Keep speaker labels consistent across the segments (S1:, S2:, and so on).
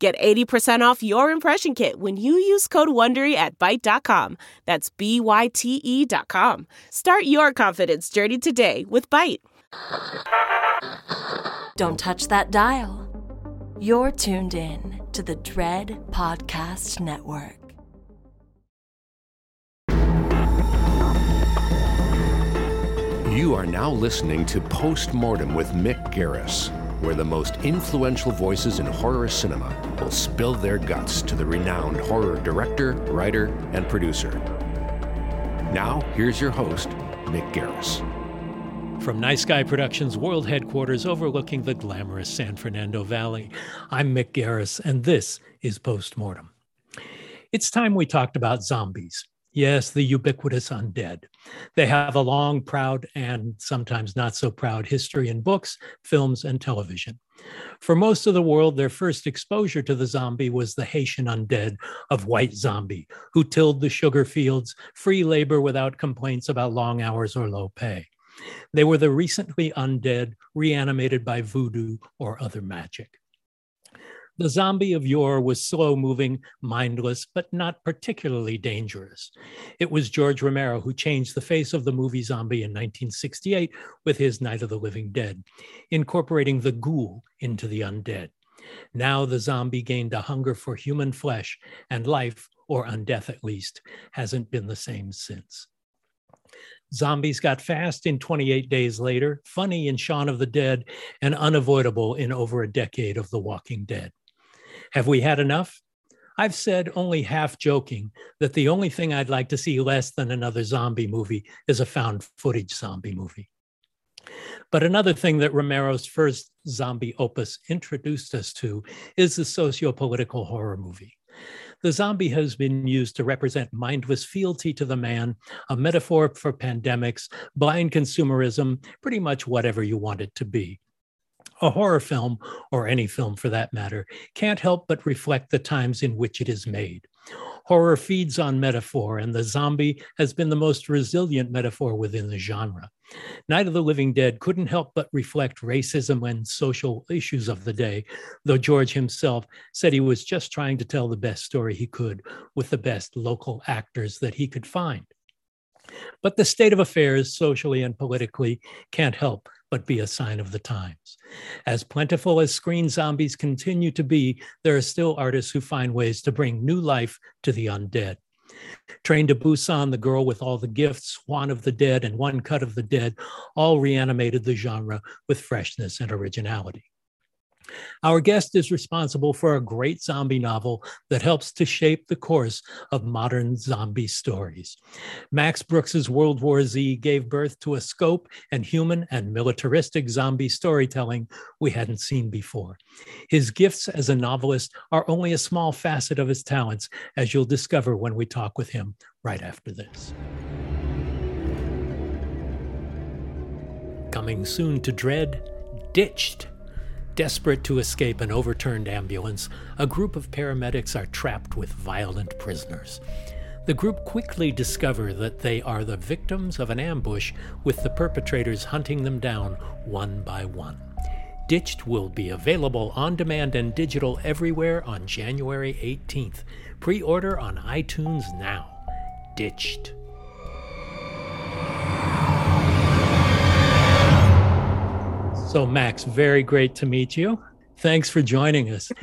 S1: Get 80% off your impression kit when you use code WONDERY at Byte.com. That's B-Y-T-E dot com. Start your confidence journey today with Byte.
S2: Don't touch that dial. You're tuned in to the Dread Podcast Network.
S3: You are now listening to Postmortem with Mick Garris, where the most influential voices in horror cinema will spill their guts to the renowned horror director, writer, and producer. Now, here's your host, Mick Garris.
S4: From Nice Guy Productions World Headquarters overlooking the glamorous San Fernando Valley, I'm Mick Garris, and this is Postmortem. It's time we talked about zombies. Yes, the ubiquitous undead. They have a long, proud, and sometimes not so proud history in books, films, and television. For most of the world, their first exposure to the zombie was the Haitian undead of White Zombie, who tilled the sugar fields, free labor without complaints about long hours or low pay. They were the recently undead, reanimated by voodoo or other magic. The zombie of yore was slow moving, mindless, but not particularly dangerous. It was George Romero who changed the face of the movie zombie in 1968 with his Night of the Living Dead, incorporating the ghoul into the undead. Now the zombie gained a hunger for human flesh, and life, or undeath at least, hasn't been the same since. Zombies got fast in 28 days later, funny in Shaun of the Dead, and unavoidable in over a decade of The Walking Dead. Have we had enough? I've said, only half joking, that the only thing I'd like to see less than another zombie movie is a found footage zombie movie. But another thing that Romero's first zombie opus introduced us to is the socio political horror movie. The zombie has been used to represent mindless fealty to the man, a metaphor for pandemics, blind consumerism, pretty much whatever you want it to be a horror film, or any film for that matter, can't help but reflect the times in which it is made. Horror feeds on metaphor, and the zombie has been the most resilient metaphor within the genre. Night of the Living Dead couldn't help but reflect racism and social issues of the day, though George himself said he was just trying to tell the best story he could with the best local actors that he could find. But the state of affairs, socially and politically, can't help but be a sign of the times. As plentiful as screen zombies continue to be, there are still artists who find ways to bring new life to the undead. Train to Busan, The Girl with All the Gifts, Shaun of the Dead, and One Cut of the Dead all reanimated the genre with freshness and originality. Our guest is responsible for a great zombie novel that helps to shape the course of modern zombie stories. Max Brooks's World War Z gave birth to a scope and human and militaristic zombie storytelling we hadn't seen before. His gifts as a novelist are only a small facet of his talents, as you'll discover when we talk with him right after this. Coming soon to Dread, Ditched Desperate to escape an overturned ambulance, a group of paramedics are trapped with violent prisoners. The group quickly discover that they are the victims of an ambush, with the perpetrators hunting them down one by one. Ditched will be available on demand and digital everywhere on January 18th. Pre order on iTunes now. Ditched. So, Max, very great to meet you. Thanks for joining us.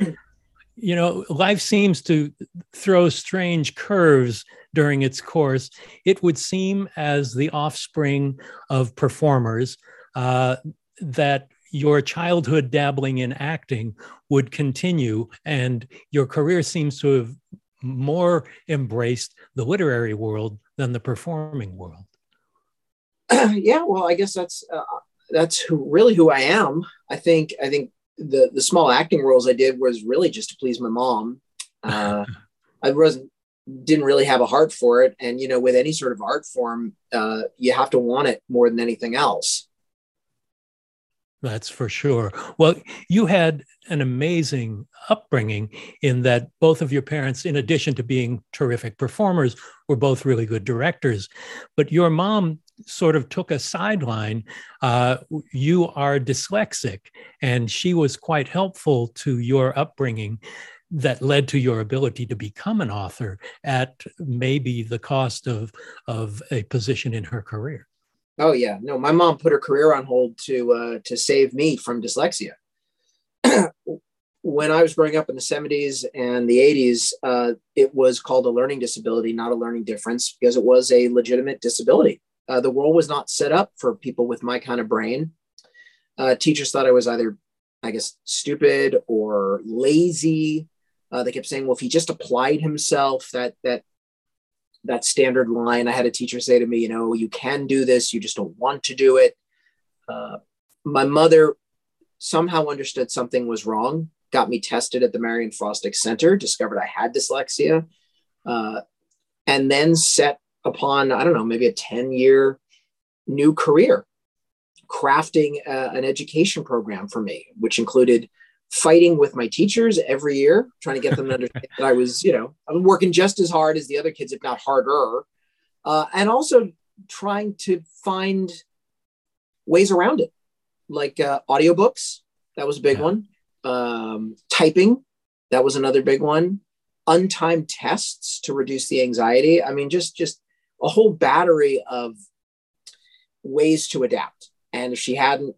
S4: You know, life seems to throw strange curves during its course. It would seem, as the offspring of performers, uh, that your childhood dabbling in acting would continue, and your career seems to have more embraced the literary world than the performing world.
S5: yeah, well, I guess that's uh, that's who really who I am. I think I think the the small acting roles I did was really just to please my mom. Uh, I wasn't didn't really have a heart for it. And, you know, with any sort of art form, uh, you have to want it more than anything else.
S4: That's for sure. Well, you had an amazing upbringing in that both of your parents, in addition to being terrific performers, were both really good directors. But your mom sort of took a sideline. Uh, you are dyslexic, and she was quite helpful to your upbringing that led to your ability to become an author at maybe the cost of, of a position in her career.
S5: Oh yeah, no, my mom put her career on hold to uh, to save me from dyslexia. when I was growing up in the 70s and the 80s, uh, it was called a learning disability, not a learning difference, because it was a legitimate disability. Uh, the world was not set up for people with my kind of brain. Uh, teachers thought I was either, I guess, stupid or lazy. Uh, they kept saying, "Well, if he just applied himself, that that that standard line. I had a teacher say to me, you know, you can do this, you just don't want to do it. Uh, my mother somehow understood something was wrong, got me tested at the Marianne Frostig Center, discovered I had dyslexia, uh, and then set upon, I don't know, maybe a 10 year new career crafting uh, an education program for me, which included fighting with my teachers every year, trying to get them to understand that I was, you know, I was working just as hard as the other kids, if not harder. Uh, and also trying to find ways around it, like uh, audiobooks. That was a big yeah. one. Um, typing. That was another big one. Untimed tests to reduce the anxiety. I mean, just just a whole battery of ways to adapt. And if she hadn't,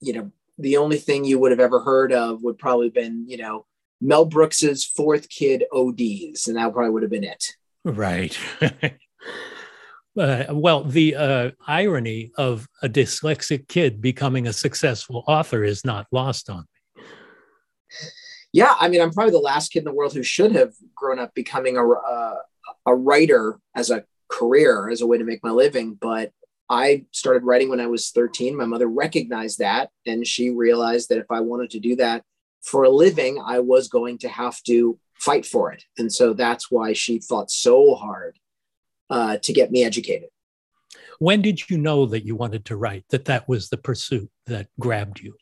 S5: you know, the only thing you would have ever heard of would probably been, you know, Mel Brooks's fourth kid ODs, and that probably would have been it.
S4: Right. uh, well, the uh, irony of a dyslexic kid becoming a successful author is not lost on me.
S5: Yeah, I mean, I'm probably the last kid in the world who should have grown up becoming a uh, a writer as a career, as a way to make my living. But I started writing when I was 13. My mother recognized that and she realized that if I wanted to do that for a living, I was going to have to fight for it. And so that's why she fought so hard uh, to get me educated.
S4: When did you know that you wanted to write, that that was the pursuit that grabbed you?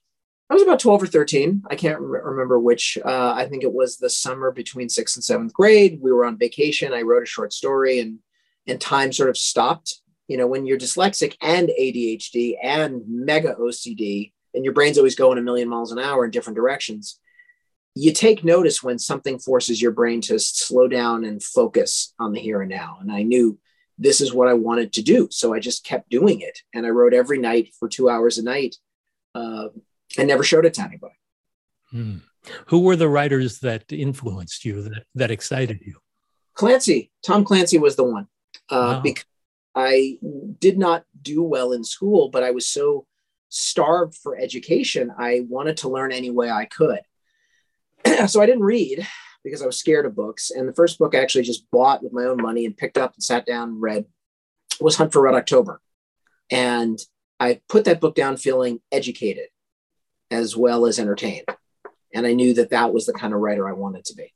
S5: I was about 12 or 13. I can't re- remember which. Uh, I think it was the summer between sixth and seventh grade. We were on vacation. I wrote a short story and, and time sort of stopped you know, when you're dyslexic and ADHD and mega OCD, and your brain's always going a million miles an hour in different directions, you take notice when something forces your brain to slow down and focus on the here and now. And I knew this is what I wanted to do. So I just kept doing it. And I wrote every night for two hours a night uh, and never showed it to anybody.
S4: Hmm. Who were the writers that influenced you, that, that excited you?
S5: Clancy. Tom Clancy was the one. Uh, wow. Because I did not do well in school, but I was so starved for education. I wanted to learn any way I could. so I didn't read because I was scared of books. And the first book I actually just bought with my own money and picked up and sat down and read was Hunt for Red October. And I put that book down feeling educated as well as entertained. And I knew that that was the kind of writer I wanted to be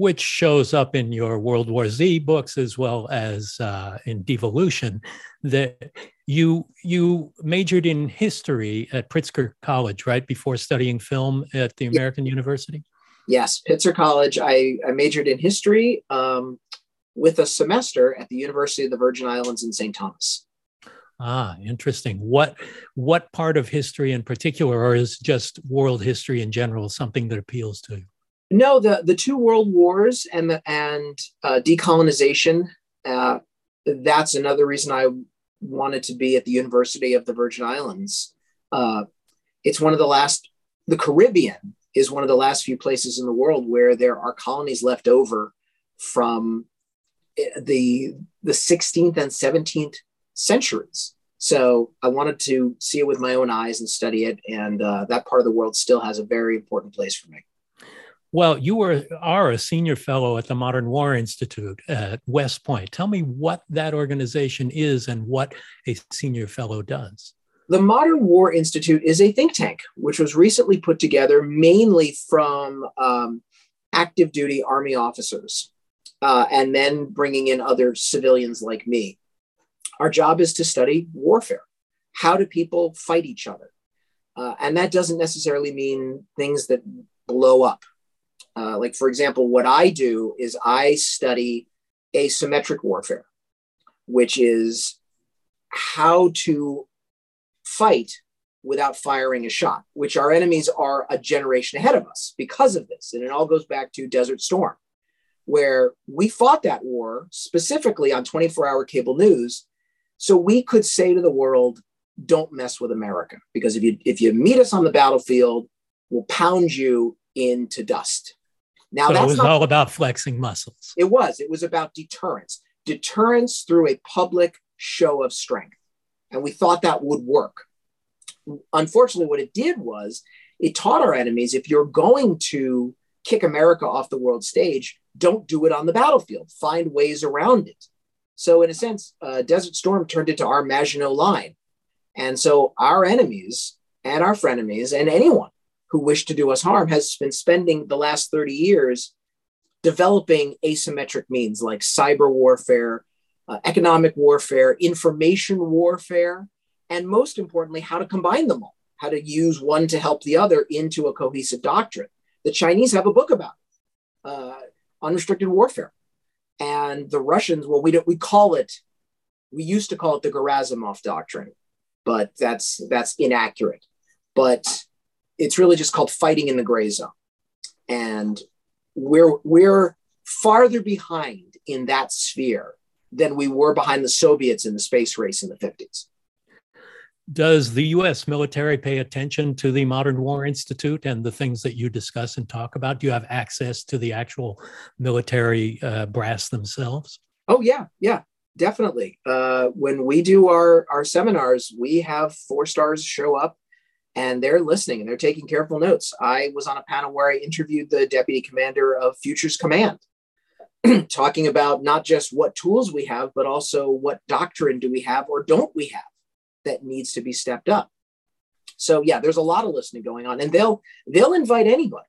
S4: which shows up in your World War Z books as well as uh, in Devolution, that you you majored in history at Pitzer College, right, before studying film at the American. University.
S5: Yes, Pitzer College. I, I majored in history um, with a semester at the University of the Virgin Islands in St. Thomas.
S4: Ah, interesting. What what part of history in particular, or is just world history in general something that appeals to you?
S5: No, the the two world wars and the and uh, decolonization. Uh, that's another reason I wanted to be at the University of the Virgin Islands. Uh, it's one of the last. The Caribbean is one of the last few places in the world where there are colonies left over from eh, the the 16th and 17th centuries. So I wanted to see it with my own eyes and study it, and uh, that part of the world still has a very important place for me.
S4: Well, you were are a senior fellow at the Modern War Institute at West Point. Tell me what that organization is and what a senior fellow does.
S5: The Modern War Institute is a think tank which was recently put together mainly from um, active duty Army officers. uh, and then bringing in other civilians like me. Our job is to study warfare. How do people fight each other? Uh, and that doesn't necessarily mean things that blow up. Uh, like, for example, what I do is I study asymmetric warfare, which is how to fight without firing a shot, which our enemies are a generation ahead of us because of this. And it all goes back to Desert Storm, where we fought that war specifically on 24 hour cable news. So we could say to the world, don't mess with America. Because if you if you meet us on the battlefield, we'll pound you into dust.
S4: Now that's it was not, all about flexing muscles.
S5: It was. It was about deterrence. Deterrence through a public show of strength. And we thought that would work unfortunately, what it did was it taught our enemies if you're going to kick America off the world stage, don't do it on the battlefield. Find ways around it. So, in a sense, uh, Desert Storm turned into our Maginot Line. And so, our enemies and our frenemies and anyone who wished to do us harm has been spending the last 30 years developing asymmetric means like cyber warfare, uh, economic warfare, information warfare, and most importantly, how to combine them all, how to use one to help the other into a cohesive doctrine. The Chinese have a book about it, uh, unrestricted warfare, and the Russians, well, we don't we call it, we used to call it the Gerasimov doctrine, but that's that's inaccurate. But it's really just called fighting in the gray zone, and we're we're farther behind in that sphere than we were behind the Soviets in the space race in the 50s
S4: does the U.S. military pay attention to the Modern War Institute and the things that you discuss and talk about? Do you have access to the actual military uh, brass themselves?
S5: Oh yeah, yeah, definitely. Uh, when we do our our seminars, we have four stars show up, and they're listening and they're taking careful notes. I was on a panel where I interviewed the deputy commander of Futures Command, talking about not just what tools we have, but also what doctrine do we have or don't we have that needs to be stepped up. So yeah, there's a lot of listening going on, and they'll they'll invite anybody.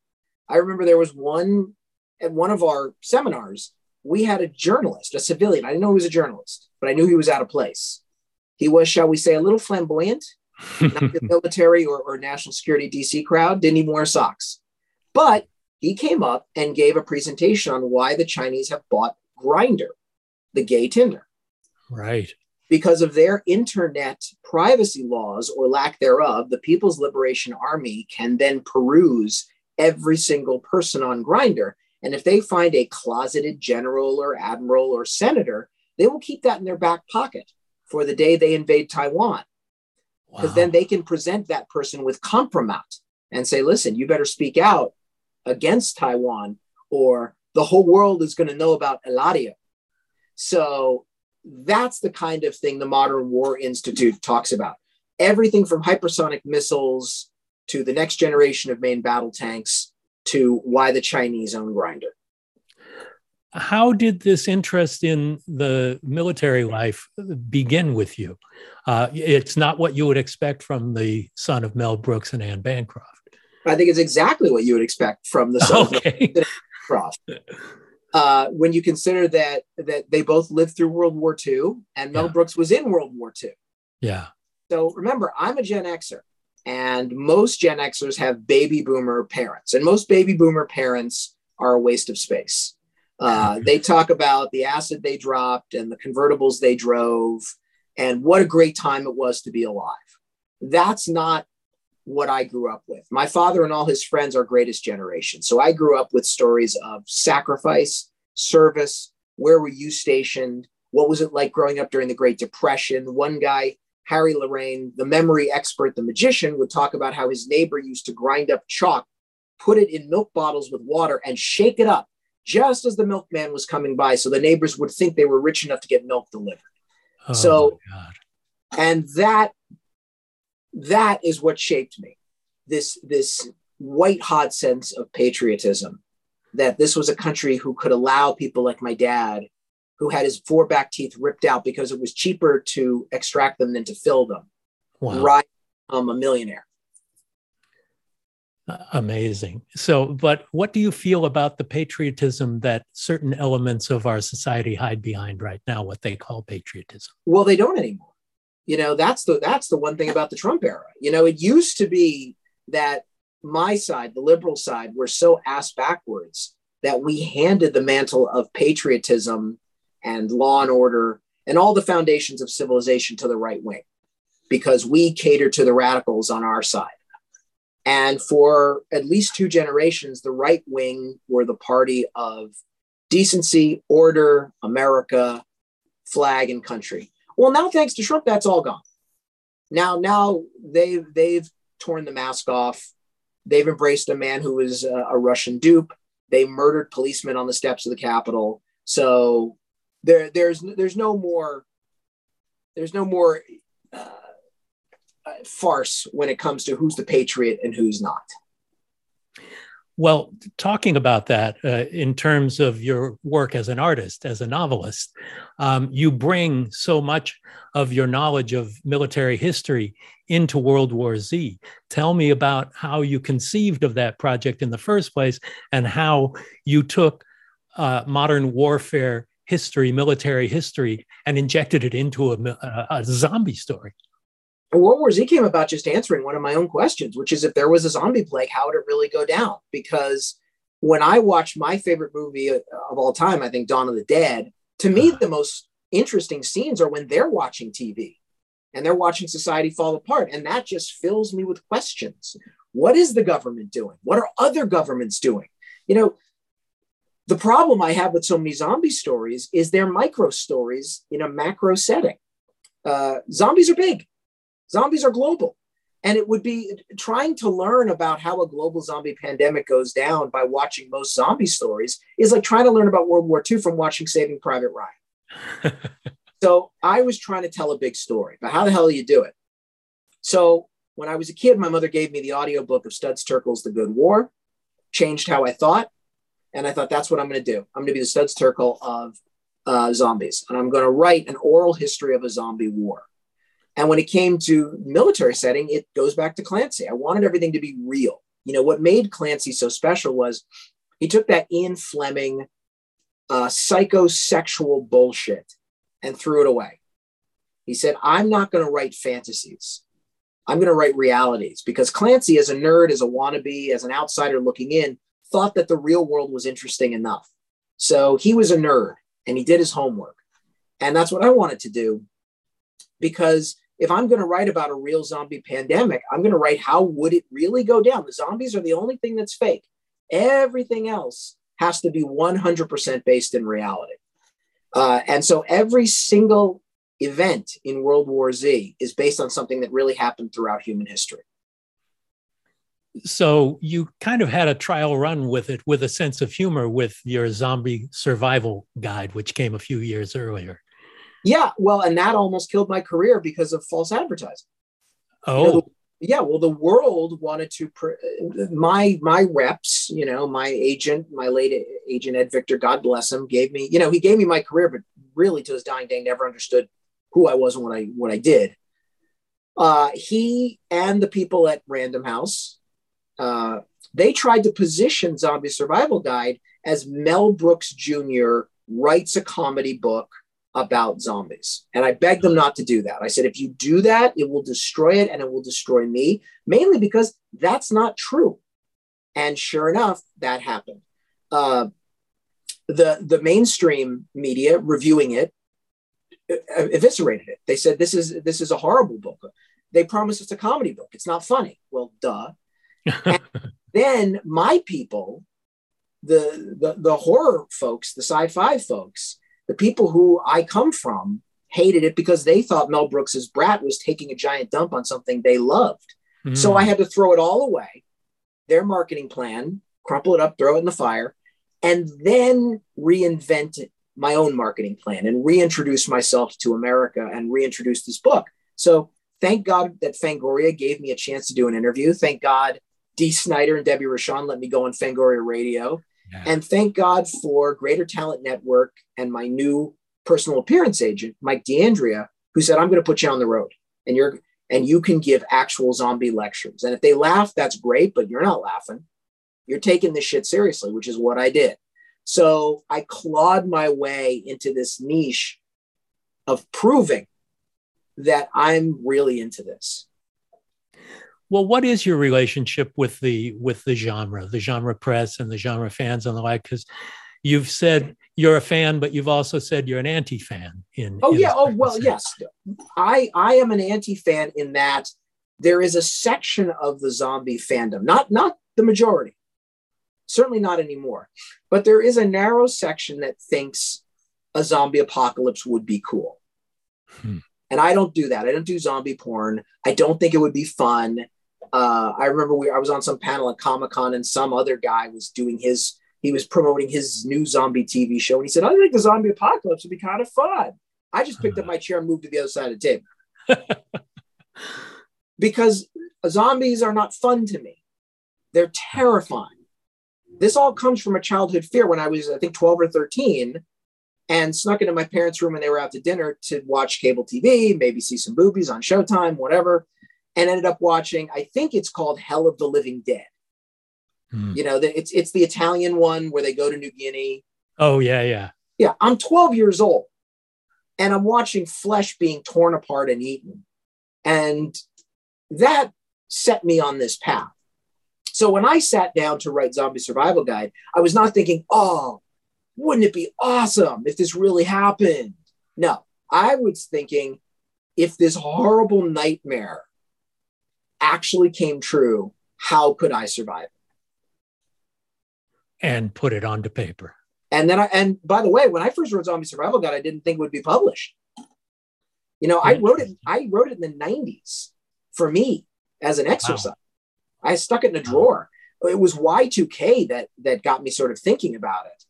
S5: I remember there was one at one of our seminars. We had a journalist, a civilian. I didn't know he was a journalist, but I knew he was out of place. He was, shall we say, a little flamboyant, the military or, or national security DC crowd. Didn't even wear socks, but he came up and gave a presentation on why the Chinese have bought Grindr, the gay Tinder.
S4: Right
S5: because of their internet privacy laws or lack thereof, the People's Liberation Army can then peruse every single person on Grindr. And if they find a closeted general or admiral or senator, they will keep that in their back pocket for the day they invade Taiwan. Because wow. then they can present that person with compromat and say, listen, you better speak out against Taiwan, or the whole world is going to know about Eladio. So that's the kind of thing the Modern War Institute talks about. Everything from hypersonic missiles to the next generation of main battle tanks to why the Chinese own Grindr.
S4: How did this interest in the military life begin with you? Uh, it's not what you would expect from the son of Mel Brooks and Anne Bancroft.
S5: I think it's exactly what you would expect from the son okay. of Bancroft. uh, when you consider that that they both lived through World War II and Mel yeah. Brooks was in World War II.
S4: Yeah.
S5: So remember, I'm a Gen Xer, and most Gen Xers have baby boomer parents, and most baby boomer parents are a waste of space. Uh, they talk about the acid they dropped and the convertibles they drove, and what a great time it was to be alive. That's not what I grew up with. My father and all his friends are greatest generation. So I grew up with stories of sacrifice, service. Where were you stationed? What was it like growing up during the Great Depression? One guy, Harry Lorayne, the memory expert, the magician, would talk about how his neighbor used to grind up chalk, put it in milk bottles with water, and shake it up just as the milkman was coming by. So the neighbors would think they were rich enough to get milk delivered. Oh so, and that that is what shaped me this this white hot sense of patriotism that this was a country who could allow people like my dad who had his four back teeth ripped out because it was cheaper to extract them than to fill them wow. right um, a millionaire
S4: Amazing. So, but what do you feel about the patriotism that certain elements of our society hide behind right now, what they call patriotism?
S5: Well, they don't anymore. You know, that's the that's the one thing about the Trump era. You know, it used to be that my side, the liberal side, were so ass backwards that we handed the mantle of patriotism and law and order and all the foundations of civilization to the right wing because we cater to the radicals on our side. And for at least two generations, the right wing were the party of decency, order, America, flag, and country. Well, now thanks to Trump, that's all gone. Now, now they've they've torn the mask off. They've embraced a man who was a, a Russian dupe. They murdered policemen on the steps of the Capitol. So there, there's there's no more there's no more uh, farce when it comes to who's the patriot and who's not.
S4: Well, talking about that uh, in terms of your work as an artist, as a novelist, um, you bring so much of your knowledge of military history into World War Z. Tell me about how you conceived of that project in the first place and how you took uh, modern warfare history, military history, and injected it into a, a, a zombie story.
S5: World War Z came about just answering one of my own questions, which is if there was a zombie plague, how would it really go down? Because when I watch my favorite movie of all time, I think Dawn of the Dead, to me, uh-huh. the most interesting scenes are when they're watching TV and they're watching society fall apart. And that just fills me with questions. What is the government doing? What are other governments doing? You know, the problem I have with so many zombie stories is they're micro stories in a macro setting. Uh, zombies are big Zombies are global. And it would be trying to learn about how a global zombie pandemic goes down by watching most zombie stories is like trying to learn about World War II from watching Saving Private Ryan. so I was trying to tell a big story, but how the hell do you do it? So when I was a kid, my mother gave me the audiobook of Studs Terkel's The Good War, changed how I thought. And I thought, that's what I'm going to do. I'm going to be the Studs Terkel of uh, zombies. And I'm going to write an oral history of a zombie war. And when it came to military setting, it goes back to Clancy. I wanted everything to be real. You know, what made Clancy so special was he took that Ian Fleming uh, psychosexual bullshit and threw it away. He said, I'm not going to write fantasies. I'm going to write realities because Clancy, as a nerd, as a wannabe, as an outsider looking in, thought that the real world was interesting enough. So he was a nerd and he did his homework. And that's what I wanted to do because if I'm going to write about a real zombie pandemic, I'm going to write how would it really go down. The zombies are the only thing that's fake. Everything else has to be 100% based in reality. Uh, and so every single event in World War Z is based on something that really happened throughout human history.
S4: So you kind of had a trial run with it with a sense of humor with your zombie survival guide, which came a few years earlier.
S5: Yeah, well, and that almost killed my career because of false advertising.
S4: Oh, you know,
S5: the, yeah. Well, the world wanted to my my reps, you know, my agent, my late agent Ed Victor, God bless him, gave me, you know, he gave me my career, but really to his dying day, never understood who I was and what I what I did. Uh, he and the people at Random House, uh, they tried to position Zombie Survival Guide as Mel Brooks Jr. writes a comedy book about zombies. And I begged them not to do that. I said, if you do that, it will destroy it and it will destroy me, mainly because that's not true. And sure enough, that happened. Uh, the, the mainstream media reviewing it uh, eviscerated it. They said, this is, this is a horrible book. They promised it's a comedy book. It's not funny. Well, duh. then my people, the, the, the horror folks, the sci-fi folks, the people who I come from hated it because they thought Mel Brooks's brat was taking a giant dump on something they loved. Mm. So I had to throw it all away, their marketing plan, crumple it up, throw it in the fire, and then reinvent it, my own marketing plan and reintroduce myself to America and reintroduce this book. So thank God that Fangoria gave me a chance to do an interview. Thank God Dee Snider and Debbie Rochon let me go on Fangoria Radio. And thank God for Greater Talent Network and my new personal appearance agent, Mike D'Andrea, who said, I'm going to put you on the road. And you're and you can give actual zombie lectures. And if they laugh, that's great, but you're not laughing. You're taking this shit seriously, which is what I did. So I clawed my way into this niche of proving that I'm really into this.
S4: Well, what is your relationship with the with the genre, the genre press and the genre fans and the like? Because you've said you're a fan, but you've also said you're an anti-fan. In
S5: oh
S4: in
S5: yeah, oh well, sense. yes. I I am an anti-fan in that there is a section of the zombie fandom, not not the majority, certainly not anymore, but there is a narrow section that thinks a zombie apocalypse would be cool. Hmm. And I don't do that. I don't do zombie porn. I don't think it would be fun. Uh, I remember we I was on some panel at Comic Con and some other guy was doing his he was promoting his new zombie TV show. And he said, I think the zombie apocalypse would be kind of fun. I just picked up my chair and moved to the other side of the table. because zombies are not fun to me. They're terrifying. This all comes from a childhood fear when I was, I think, 12 or 13 and snuck into my parents' room when they were out to dinner to watch cable TV, maybe see some boobies on Showtime, whatever, and ended up watching, I think it's called Hell of the Living Dead. Hmm. You know, it's it's the Italian one where they go to New Guinea.
S4: Oh yeah, yeah.
S5: Yeah, I'm 12 years old and I'm watching flesh being torn apart and eaten. And that set me on this path. So when I sat down to write Zombie Survival Guide, I was not thinking, "Oh, wouldn't it be awesome if this really happened?" No, I was thinking if this horrible nightmare actually came true, how could I survive?
S4: and put it onto paper.
S5: And then I, and by the way, when I first wrote Zombie Survival Guide, I didn't think it would be published. You know, I wrote it, I wrote it in the 90s for me as an exercise. Wow. I stuck it in a drawer. It was Y2K that that got me sort of thinking about it.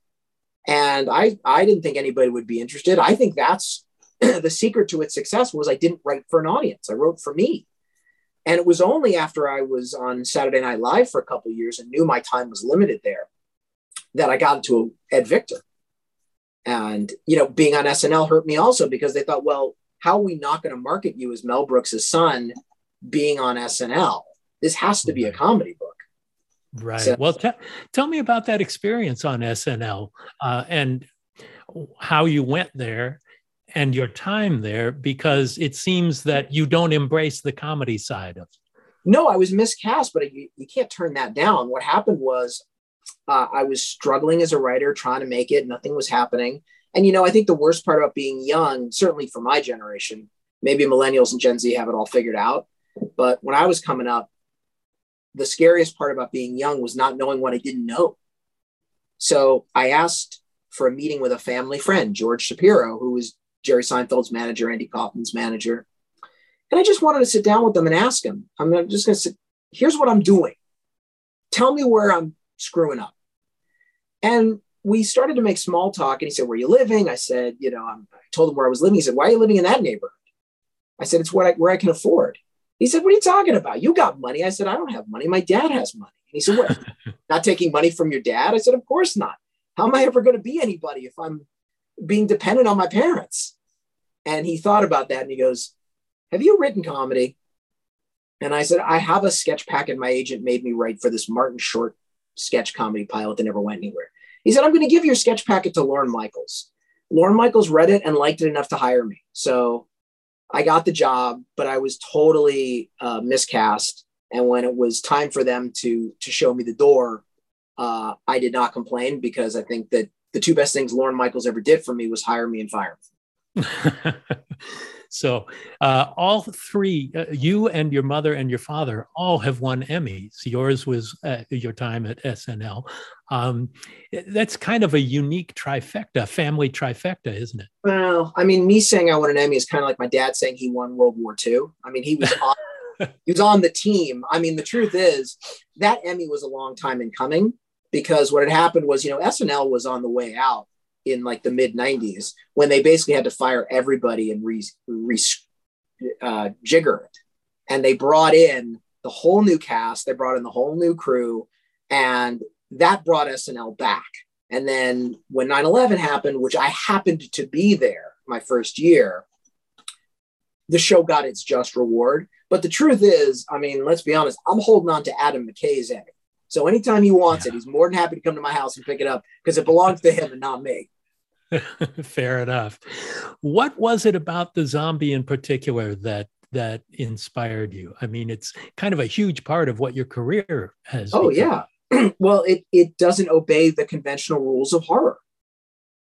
S5: And I I didn't think anybody would be interested. I think that's the secret to its success was I didn't write for an audience. I wrote for me. And it was only after I was on Saturday Night Live for a couple years and knew my time was limited there that I got into Ed Victor. And, you know, being on SNL hurt me also because they thought, well, how are we not going to market you as Mel Brooks' son being on SNL? This has to be a comedy book.
S4: Right. So, well, t- tell me about that experience on SNL uh, and how you went there and your time there, because it seems that you don't embrace the comedy side of it.
S5: No, I was miscast, but you, you can't turn that down. What happened was uh, I was struggling as a writer, trying to make it. Nothing was happening. And, you know, I think the worst part about being young, certainly for my generation, maybe millennials and Gen Z have it all figured out. But when I was coming up, the scariest part about being young was not knowing what I didn't know. So I asked for a meeting with a family friend, George Shapiro, who was Jerry Seinfeld's manager, Andy Kaufman's manager. And I just wanted to sit down with them and ask him, I'm just going to sit, here's what I'm doing. Tell me where I'm screwing up. And we started to make small talk. And he said, Where are you living? I said, You know, I'm, i told him where I was living. He said, Why are you living in that neighborhood? I said, It's what I, where I can afford. He said, What are you talking about? You got money. I said, I don't have money. My dad has money. And he said, What? not taking money from your dad? I said, Of course not. How am I ever going to be anybody if I'm being dependent on my parents? And he thought about that and he goes, Have you written comedy? And I said, I have a sketch packet my agent made me write for this Martin Short sketch comedy pilot that never went anywhere. He said, I'm going to give your sketch packet to Lorne Michaels. Lorne Michaels read it and liked it enough to hire me. So I got the job, but I was totally uh, miscast. And when it was time for them to to show me the door, uh, I did not complain because I think that the two best things Lorne Michaels ever did for me was hire me and fire me.
S4: So uh, all three, uh, you and your mother and your father, all have won Emmys. Yours was uh, your time at SNL. Um, that's kind of a unique trifecta, family trifecta, isn't it?
S5: Well, I mean, me saying I won an Emmy is kind of like my dad saying he won World War II. I mean, he was on, he was on the team. I mean, the truth is that Emmy was a long time in coming because what had happened was, you know, SNL was on the way out in like the mid 90s when they basically had to fire everybody and re, re uh, jigger it. And they brought in the whole new cast, they brought in the whole new crew, and that brought SNL back. And then when 9 11 happened, which I happened to be there my first year, the show got its just reward. But the truth is, I mean, let's be honest, I'm holding on to Adam McKay's egg. So anytime he wants yeah. it, he's more than happy to come to my house and pick it up because it belongs to him and not me.
S4: Fair enough. What was it about the zombie in particular that that inspired you? I mean, it's kind of a huge part of what your career has.
S5: Oh become. yeah. well, it it doesn't obey the conventional rules of horror.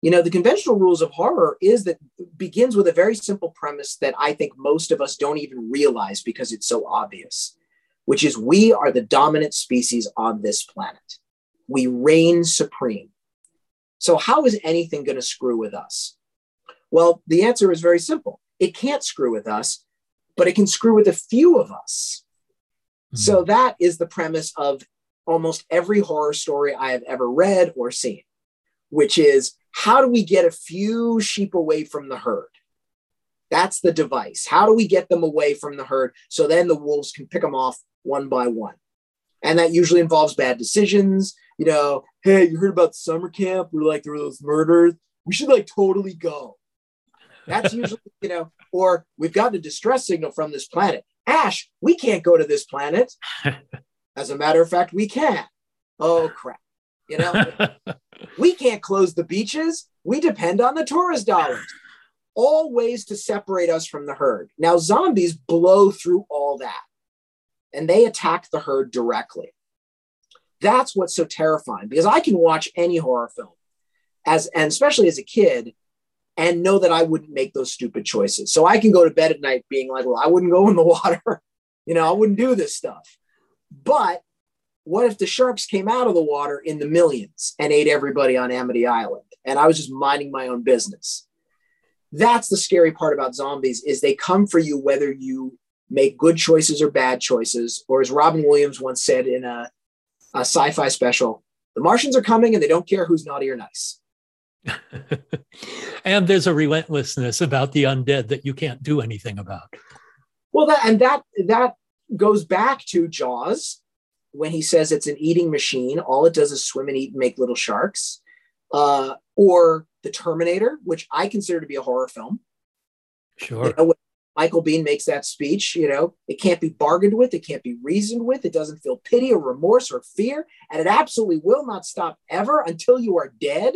S5: You know, the conventional rules of horror is that begins with a very simple premise that I think most of us don't even realize because it's so obvious, which is we are the dominant species on this planet. We reign supreme. So, how is anything going to screw with us? Well, the answer is very simple it can't screw with us, but it can screw with a few of us. Mm-hmm. So, that is the premise of almost every horror story I have ever read or seen, which is how do we get a few sheep away from the herd? That's the device. How do we get them away from the herd so then the wolves can pick them off one by one? And that usually involves bad decisions. You know, hey, you heard about summer camp We're like there were those murders? We should like totally go. That's usually, you know, or we've got a distress signal from this planet. Ash, we can't go to this planet. As a matter of fact, we can. Oh crap. You know, we can't close the beaches. We depend on the tourist dollars. All ways to separate us from the herd. Now, zombies blow through all that and they attack the herd directly. That's what's so terrifying because I can watch any horror film as and especially as a kid and know that I wouldn't make those stupid choices. So I can go to bed at night being like, well, I wouldn't go in the water. you know, I wouldn't do this stuff. But what if the sharks came out of the water in the millions and ate everybody on Amity Island and I was just minding my own business? That's the scary part about zombies is they come for you whether you make good choices or bad choices or as Robin Williams once said in a a sci-fi special. The Martians are coming and they don't care who's naughty or nice.
S4: and there's a relentlessness about the undead that you can't do anything about.
S5: Well, that and that that goes back to Jaws when he says it's an eating machine. All it does is swim and eat and make little sharks. Uh, or The Terminator, which I consider to be a horror film.
S4: Sure.
S5: You know, Michael Biehn makes that speech, you know, it can't be bargained with, it can't be reasoned with, it doesn't feel pity or remorse or fear, and it absolutely will not stop ever until you are dead.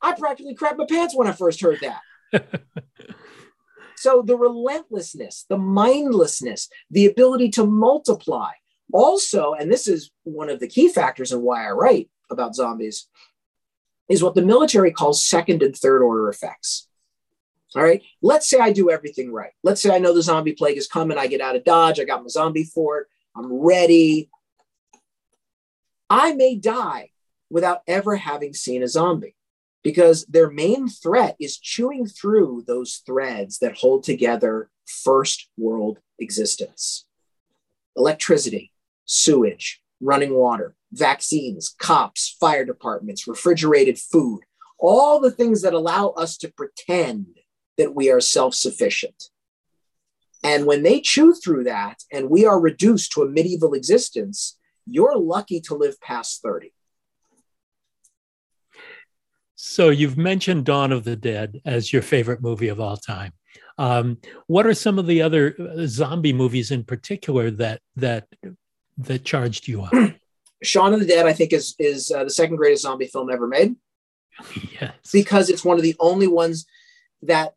S5: I practically crapped my pants when I first heard that. so the relentlessness, the mindlessness, the ability to multiply. Also, and this is one of the key factors in why I write about zombies, is what the military calls second and third order effects. All right. Let's say I do everything right. Let's say I know the zombie plague is coming. I get out of Dodge. I got my zombie fort. I'm ready. I may die without ever having seen a zombie because their main threat is chewing through those threads that hold together first world existence electricity, sewage, running water, vaccines, cops, fire departments, refrigerated food, all the things that allow us to pretend that we are self sufficient. And when they chew through that and we are reduced to a medieval existence, you're lucky to live past 30.
S4: So you've mentioned Dawn of the Dead as your favorite movie of all time. Um, what are some of the other uh, zombie movies in particular that that that charged you up?
S5: Shaun of the Dead, I think, is is uh, the second greatest zombie film ever made.
S4: yes,
S5: because it's one of the only ones that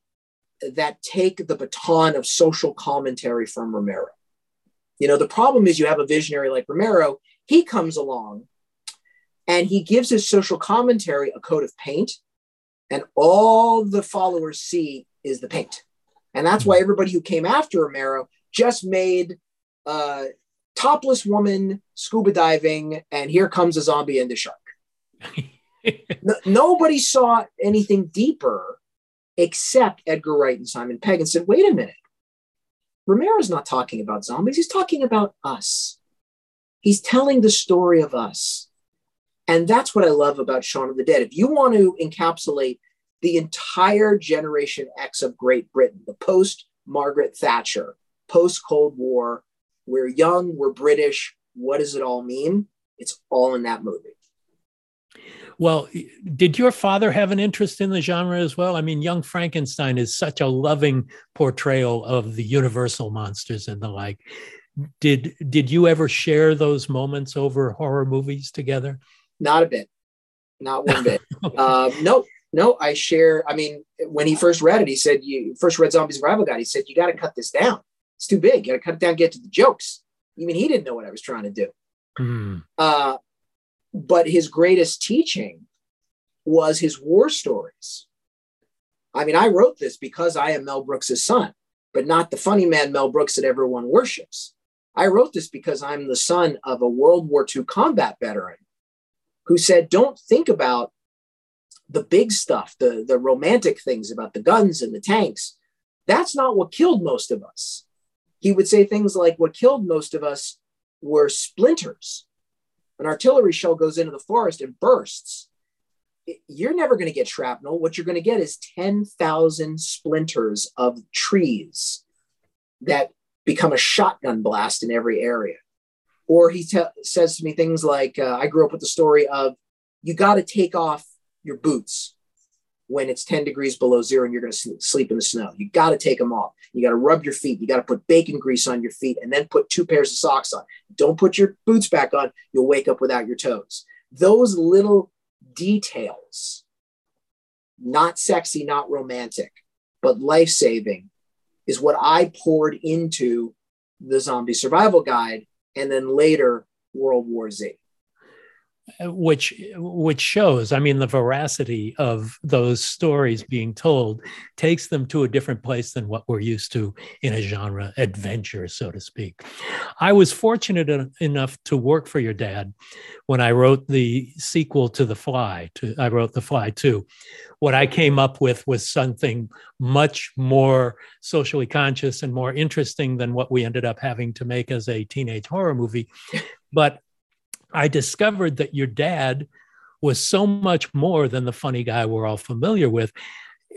S5: that take the baton of social commentary from Romero. You know, the problem is you have a visionary like Romero, he comes along and he gives his social commentary a coat of paint, and all the followers see is the paint. And that's why everybody who came after Romero just made uh, topless woman scuba diving, and here comes a zombie and a shark. no, nobody saw anything deeper except Edgar Wright and Simon Pegg and said, wait a minute. Romero's not talking about zombies. He's talking about us. He's telling the story of us. And that's what I love about Shaun of the Dead. If you want to encapsulate the entire Generation X of Great Britain, the post Margaret Thatcher, post Cold War, we're young, we're British. What does it all mean? It's all in that movie.
S4: Well, did your father have an interest in the genre as well? I mean, Young Frankenstein is such a loving portrayal of the universal monsters and the like. Did did you ever share those moments over horror movies together?
S5: Not a bit, not one bit. um, no, no. I share. I mean, when he first read it, he said, "You first read Zombie Survival Guide." He said, "You got to cut this down. It's too big. You got to cut it down. Get to the jokes." Even he didn't know what I was trying to do. Mm. Uh, but his greatest teaching was his war stories. I mean, I wrote this because I am Mel Brooks' son, but not the funny man Mel Brooks that everyone worships. I wrote this because I'm the son of a World War II combat veteran who said, Don't think about the big stuff, the, the romantic things about the guns and the tanks. That's not what killed most of us. He would say things like, What killed most of us were splinters an artillery shell goes into the forest and bursts, you're never going to get shrapnel. What you're going to get is 10,000 splinters of trees that become a shotgun blast in every area. Or he te- says to me things like, uh, I grew up with the story of you got to take off your boots when it's 10 degrees below zero and you're going to sleep in the snow. You got to take them off. You got to rub your feet. You got to put bacon grease on your feet and then put two pairs of socks on. Don't put your boots back on. You'll wake up without your toes. Those little details, not sexy, not romantic, but life saving, is what I poured into the zombie survival guide and then later World War Z
S4: which which shows i mean the veracity of those stories being told takes them to a different place than what we're used to in a genre adventure so to speak. I was fortunate enough to work for your dad when i wrote the sequel to the Fly II i wrote the Fly II what i came up with was something much more socially conscious and more interesting than what we ended up having to make as a teenage horror movie. But I discovered that your dad was so much more than the funny guy we're all familiar with.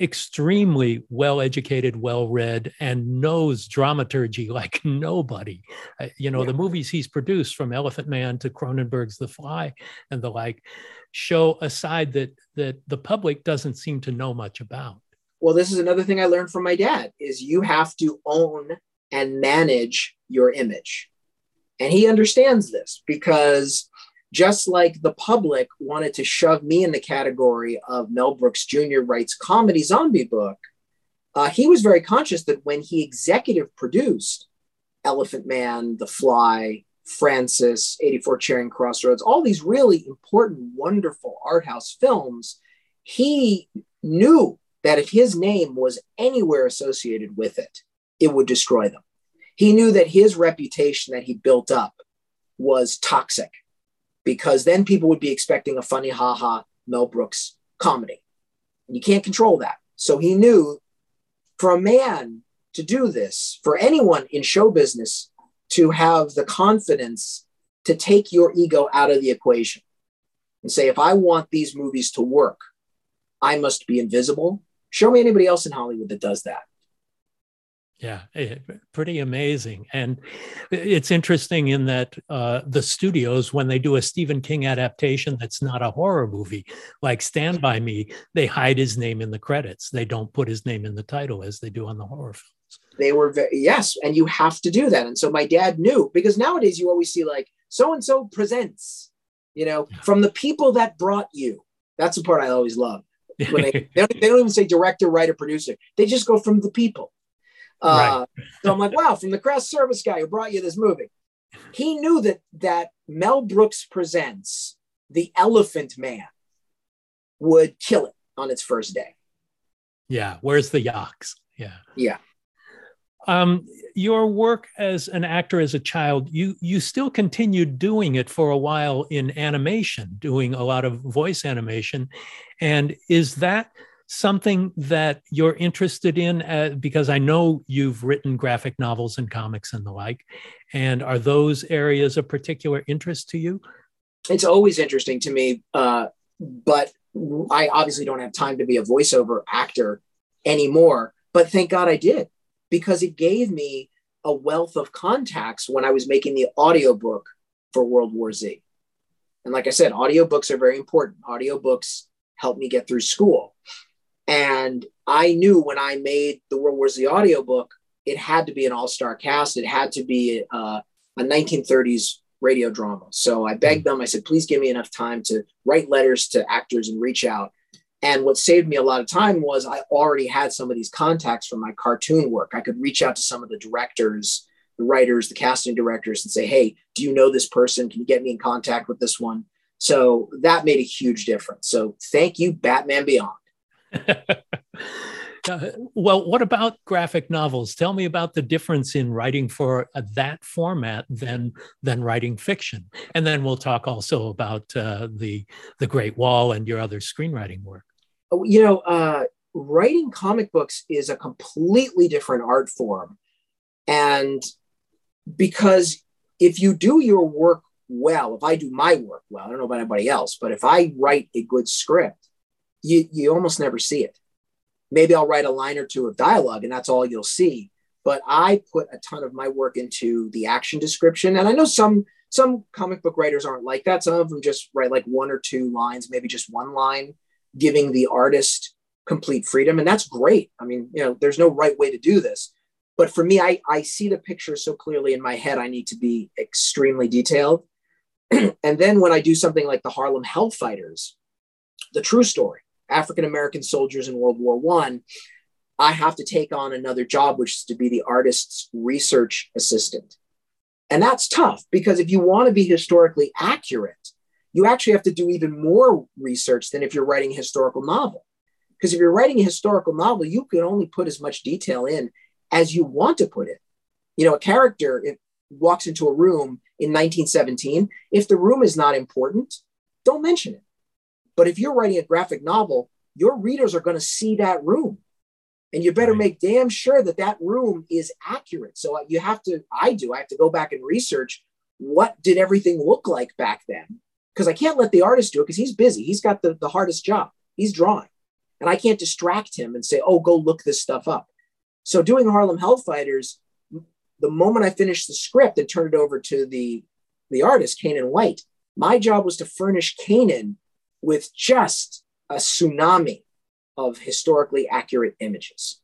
S4: Extremely well educated, well read, and knows dramaturgy like nobody. Uh, you know, yeah. the movies he's produced from Elephant Man to Cronenberg's The Fly and the like show a side that that the public doesn't seem to know much about.
S5: Well, this is another thing I learned from my dad is you have to own and manage your image. And he understands this because just like the public wanted to shove me in the category of Mel Brooks Jr. writes comedy zombie book, uh, he was very conscious that when he executive produced Elephant Man, The Fly, Frances, 84 Charing Crossroads, all these really important, wonderful art house films, he knew that if his name was anywhere associated with it, it would destroy them. He knew that his reputation that he built up was toxic because then people would be expecting a funny, haha, Mel Brooks comedy. And you can't control that. So he knew for a man to do this, for anyone in show business to have the confidence to take your ego out of the equation and say, if I want these movies to work, I must be invisible. Show me anybody else in Hollywood that does that.
S4: Yeah, it, eh, pretty amazing. And it's interesting in that uh, the studios, when they do a Stephen King adaptation that's not a horror movie, like Stand By Me, they hide his name in the credits. They don't put his name in the title as they do on the horror films.
S5: They were, very, yes, and you have to do that. And so my dad knew because nowadays you always see like so and so presents, you know, yeah. from the people that brought you. That's the part I always love. When they, they, don't, they don't even say director, writer, producer, they just go from the people uh, right. so I'm like, wow, from the craft service guy who brought you this movie. He knew that that Mel Brooks presents The Elephant Man would kill it on its first day.
S4: Yeah, where's the yaks? Yeah.
S5: Yeah.
S4: Um, your work as an actor as a child, you you still continued doing it for a while in animation, doing a lot of voice animation. And is that something that you're interested in? Uh, because I know you've written graphic novels and comics and the like. And are those areas of particular interest to you?
S5: It's always interesting to me, uh, but I obviously don't have time to be a voiceover actor anymore. But thank God I did because it gave me a wealth of contacts when I was making the audiobook for World War Z. And like I said, audiobooks are very important. Audiobooks help me get through school. And I knew when I made the World War Z audiobook, it had to be an all-star cast. It had to be uh, a 1930s radio drama. So I begged them. I said, please give me enough time to write letters to actors and reach out. And what saved me a lot of time was I already had some of these contacts from my cartoon work. I could reach out to some of the directors, the writers, the casting directors, and say, hey, do you know this person? Can you get me in contact with this one? So that made a huge difference. So thank you, Batman Beyond.
S4: Uh, well, what about graphic novels? Tell me about the difference in writing for uh, that format than than writing fiction, and then we'll talk also about uh, the the Great Wall and your other screenwriting work.
S5: Oh, you know, uh, writing comic books is a completely different art form, and because if you do your work well, if I do my work well, I don't know about anybody else, but if I write a good script, you you almost never see it maybe I'll write a line or two of dialogue and that's all you'll see. But I put a ton of my work into the action description. And I know some some comic book writers aren't like that. Some of them just write like one or two lines, maybe just one line, giving the artist complete freedom. And that's great. I mean, you know, there's no right way to do this. But for me, I, I see the picture so clearly in my head, I need to be extremely detailed. and then when I do something like the Harlem Hellfighters, the true story, African American soldiers in World War One, I, I have to take on another job, which is to be the artist's research assistant. And that's tough because if you want to be historically accurate, you actually have to do even more research than if you're writing a historical novel. Because if you're writing a historical novel, you can only put as much detail in as you want to put it. You know, a character it walks into a room in 1917. If the room is not important, don't mention it. But if you're writing a graphic novel, your readers are going to see that room. And you better right. make damn sure that that room is accurate. So uh, you have to, I do, I have to go back and research what did everything look like back then? Because I can't let the artist do it because he's busy. He's got the, the hardest job. He's drawing. And I can't distract him and say, oh, go look this stuff up. So doing Harlem Hellfighters, the moment I finished the script and turned it over to the, the artist, Caanan White, my job was to furnish Caanan with just a tsunami of historically accurate images.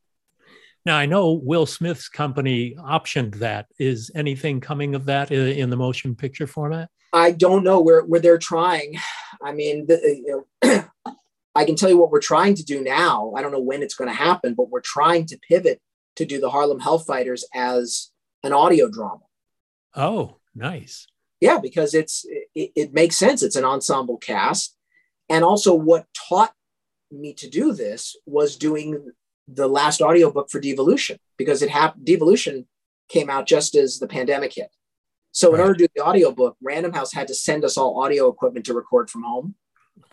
S4: Now, I know Will Smith's company optioned that. Is anything coming of that in the motion picture format?
S5: I don't know where, where they're trying. I mean, the, you know, I can tell you what we're trying to do now. I don't know when it's going to happen, but we're trying to pivot to do the Harlem Hellfighters as an audio drama.
S4: Oh, nice.
S5: Yeah, because it's it, it makes sense. It's an ensemble cast and also, what taught me to do this was doing the last audiobook for Devolution because it happened. Devolution came out just as the pandemic hit. So, right. in order to do the audiobook, Random House had to send us all audio equipment to record from home.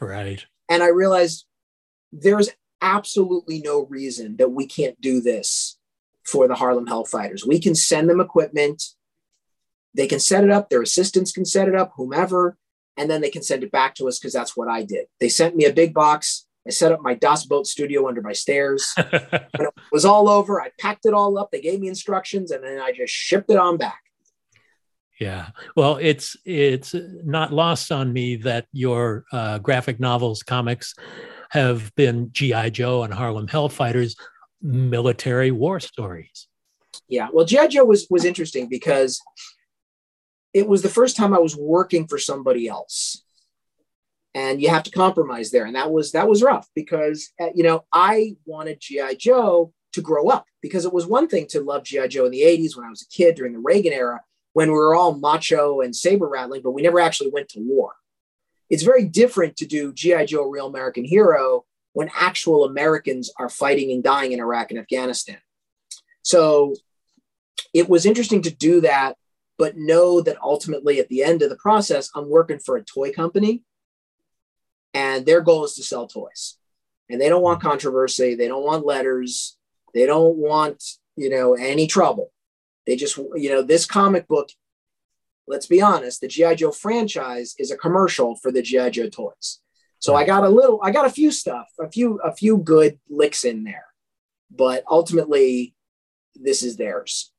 S4: Right.
S5: And I realized there's absolutely no reason that we can't do this for the Harlem Hellfighters. We can send them equipment. They can set it up. Their assistants can set it up, whomever and then they can send it back to us because that's what I did. They sent me a big box. I set up my Das Boot studio under my stairs. when it was all over, I packed it all up. They gave me instructions, and then I just shipped it on back.
S4: Yeah, well, it's it's not lost on me that your uh, graphic novels, comics, have been GI Joe and Harlem Hellfighters, military war stories.
S5: Yeah, well, GI Joe was was interesting because it was the first time I was working for somebody else. And you have to compromise there. And that was that was rough because uh, you know, I wanted GI Joe to grow up because it was one thing to love GI Joe in the 80s when I was a kid during the Reagan era when we were all macho and saber rattling, but we never actually went to war. It's very different to do GI Joe Real American Hero when actual Americans are fighting and dying in Iraq and Afghanistan. So it was interesting to do that but know that ultimately at the end of the process, I'm working for a toy company and their goal is to sell toys. And they don't want mm-hmm. controversy, they don't want letters, they don't want, you know, any trouble. They just, you know, this comic book, let's be honest, the G.I. Joe franchise is a commercial for the G.I. Joe toys. So I got a little, I got a few stuff, a few, a few good licks in there, but ultimately this is theirs.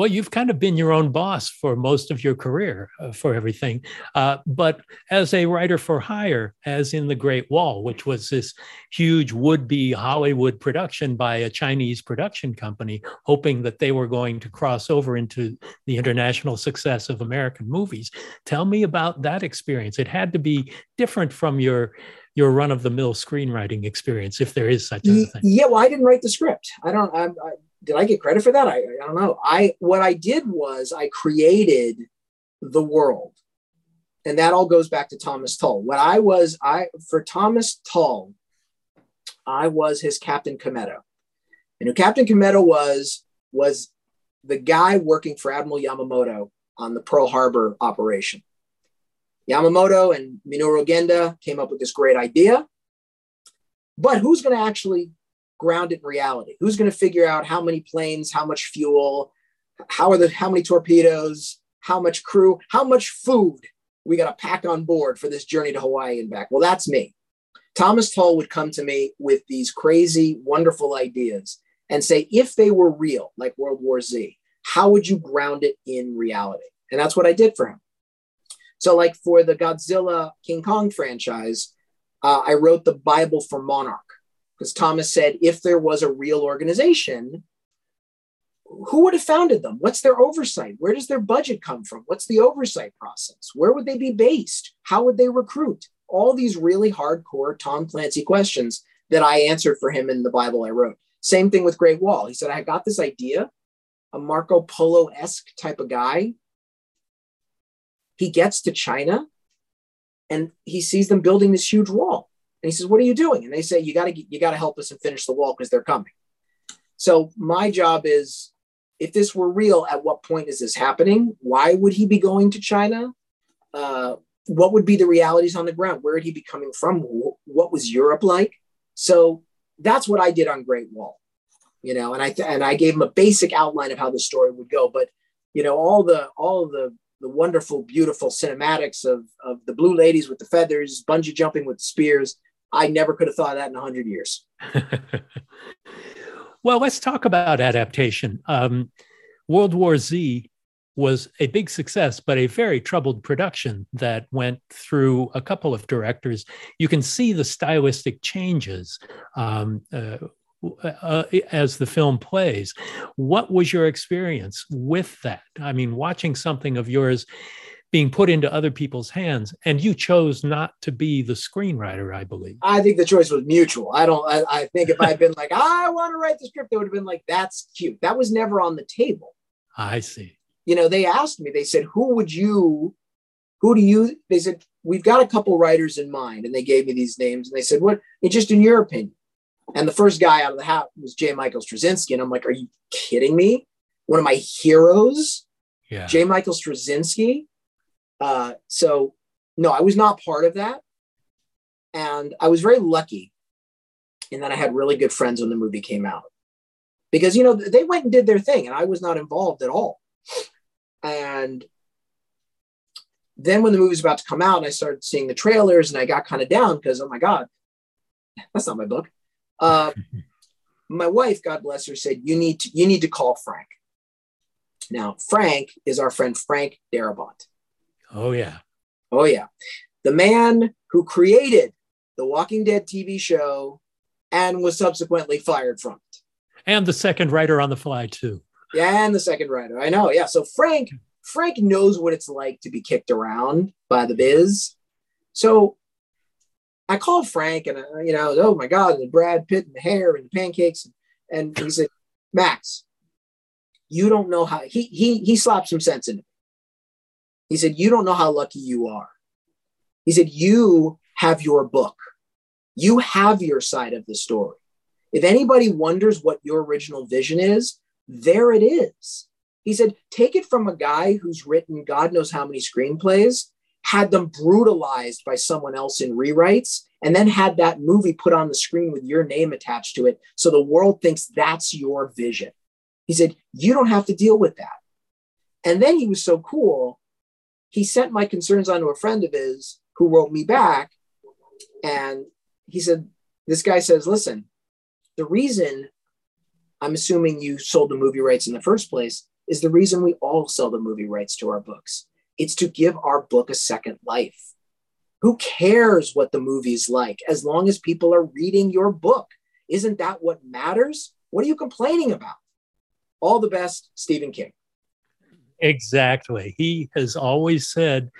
S4: Well, you've kind of been your own boss for most of your career uh, for everything. Uh, but as a writer for hire, as in The Great Wall, which was this huge would be Hollywood production by a Chinese production company, hoping that they were going to cross over into the international success of American movies. Tell me about that experience. It had to be different from your your run of the mill screenwriting experience, if there is such a thing.
S5: Yeah, well, I didn't write the script. I don't. I, I, did I get credit for that? I, I don't know. I what I did was I created the world, and that all goes back to Thomas Tull. What I was, I for Thomas Tull, I was his Captain Kameto, and who Captain Kameto was was the guy working for Admiral Yamamoto on the Pearl Harbor operation. Yamamoto and Minoru Genda came up with this great idea. But who's going to actually ground it in reality? Who's going to figure out how many planes, how much fuel, how are the how many torpedoes, how much crew, how much food we got to pack on board for this journey to Hawaii and back? Well, that's me. Thomas Tull would come to me with these crazy, wonderful ideas and say, if they were real, like World War Z, how would you ground it in reality? And that's what I did for him. So, like for the Godzilla King Kong franchise, uh, I wrote the Bible for Monarch because Thomas said if there was a real organization, who would have founded them? What's their oversight? Where does their budget come from? What's the oversight process? Where would they be based? How would they recruit? All these really hardcore Tom Clancy questions that I answered for him in the Bible I wrote. Same thing with Great Wall. He said, I got this idea, a Marco Polo esque type of guy he gets to China and he sees them building this huge wall. And he says, What are you doing? And they say, You gotta you gotta help us and finish the wall because they're coming. So my job is if this were real, at what point is this happening? Why would he be going to China? Uh, what would be the realities on the ground? Where would he be coming from? What was Europe like? So that's what I did on Great Wall, you know, and I and I gave him a basic outline of how the story would go. But you know, all the all the the wonderful, beautiful cinematics of, of the blue ladies with the feathers, bungee jumping with the spears. I never could have thought of that in 100 years.
S4: well, let's talk about adaptation. Um, World War Z was a big success, but a very troubled production that went through a couple of directors. You can see the stylistic changes. Um, uh, uh, as the film plays. What was your experience with that? I mean, watching something of yours being put into other people's hands, and you chose not to be the screenwriter, I believe.
S5: I think the choice was mutual. I don't. I, I think if I'd been like, I want to write the script, they would have been like, that's cute. That was never on the table.
S4: I see.
S5: You know, they asked me. They said, "Who would you? Who do you?" They said, "We've got a couple writers in mind," and they gave me these names. And they said, "What? Just in your opinion." And the first guy out of the hat was J. Michael Straczynski. And I'm like, are you kidding me? One of my heroes, yeah. J. Michael Straczynski. Uh, so, no, I was not part of that. And I was very lucky in that I had really good friends when the movie came out. Because, you know, they went and did their thing, and I was not involved at all. And then when the movie was about to come out, I started seeing the trailers and I got kind of down because, oh my God, that's not my book. Uh, my wife, God bless her, said, "You need to you need to call Frank." Now, Frank is our friend Frank Darabont.
S4: Oh yeah,
S5: oh yeah, the man who created the Walking Dead TV show and was subsequently fired from it.
S4: And the second writer on the Fly II.
S5: Yeah, and the second writer. I know. Yeah. So Frank, Frank knows what it's like to be kicked around by the biz. So I called Frank and, uh, you know, oh my God, the Brad Pitt and the hair and the pancakes. And he said, Max, you don't know how, he, he, he slapped some sense into me. He said, you don't know how lucky you are. He said, you have your book. You have your side of the story. If anybody wonders what your original vision is, there it is. He said, take it from a guy who's written God knows how many screenplays had them brutalized by someone else in rewrites, and then had that movie put on the screen with your name attached to it. So the world thinks that's your vision. He said, You don't have to deal with that. And then he was so cool. He sent my concerns on to a friend of his who wrote me back. And he said, This guy says, Listen, the reason I'm assuming you sold the movie rights in the first place is the reason we all sell the movie rights to our books. It's to give our book a second life. Who cares what the movie's like as long as people are reading your book? Isn't that what matters? What are you complaining about? All the best, Stephen King.
S4: Exactly. He has always said,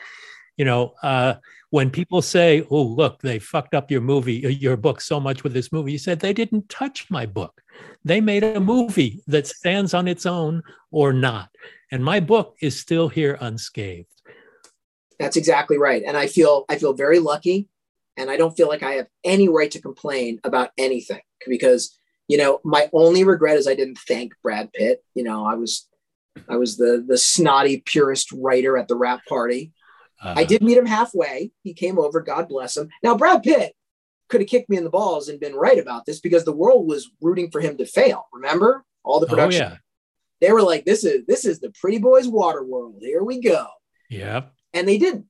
S4: you know, uh, when people say, "Oh, look, they fucked up your movie, uh, your book so much with this movie," he said they didn't touch my book. They made a movie that stands on its own or not, and my book is still here unscathed.
S5: That's exactly right, and I feel I feel very lucky, and I don't feel like I have any right to complain about anything because you know my only regret is I didn't thank Brad Pitt. You know, I was I was the the snotty purist writer at the wrap party uh, I did meet him halfway. He came over, God bless him. Now, Brad Pitt could have kicked me in the balls and been right about this because the world was rooting for him to fail. Remember all the oh, production? Oh, yeah. They were like, "This is this is the Pretty Boys Water World. Here we go."
S4: Yeah.
S5: And they didn't.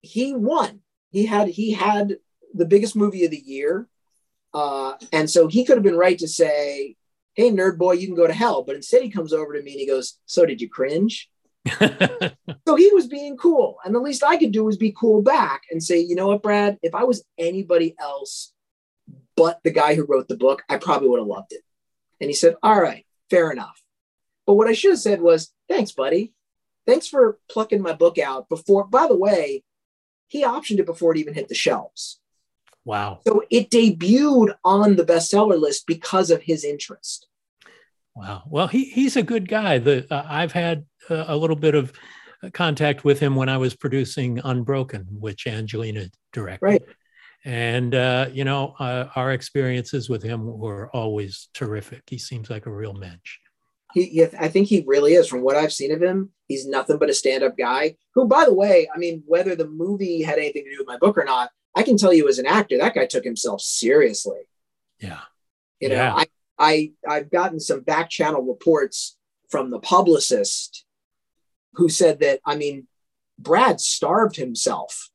S5: He won. He had he had the biggest movie of the year, uh, and so he could have been right to say, "Hey, nerd boy, you can go to hell." But instead, he comes over to me and he goes, "So did you cringe?" so he was being cool. And the least I could do was be cool back and say, you know what, Brad, if I was anybody else but the guy who wrote the book, I probably would have loved it. And he said, all right, fair enough. But what I should have said was, thanks, buddy. Thanks for plucking my book out before. By the way, he optioned it before it even hit the shelves.
S4: Wow.
S5: So it debuted on the bestseller list because of his interest.
S4: Wow. Well, he, he's a good guy. The, uh, I've had uh, a little bit of contact with him when I was producing Unbroken, which Angelina directed.
S5: Right.
S4: And, uh, you know, uh, our experiences with him were always terrific. He seems like a real mensch.
S5: He, I think he really is. From what I've seen of him, he's nothing but a stand up guy who, by the way, I mean, whether the movie had anything to do with my book or not, I can tell you as an actor, that guy took himself seriously.
S4: Yeah.
S5: You know, yeah. I, I I've gotten some back channel reports from the publicist who said that I mean Brad starved himself